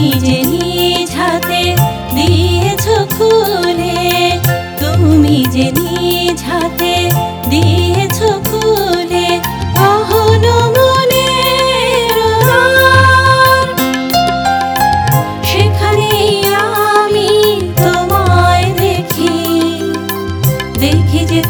নিজে নিজ হাতে দিয়েছ খুলে। তুমি যে নিজ হাতে দিয়েছ খুলে কখনো মনে সেখানে আমি তোমায় দেখি দেখি যে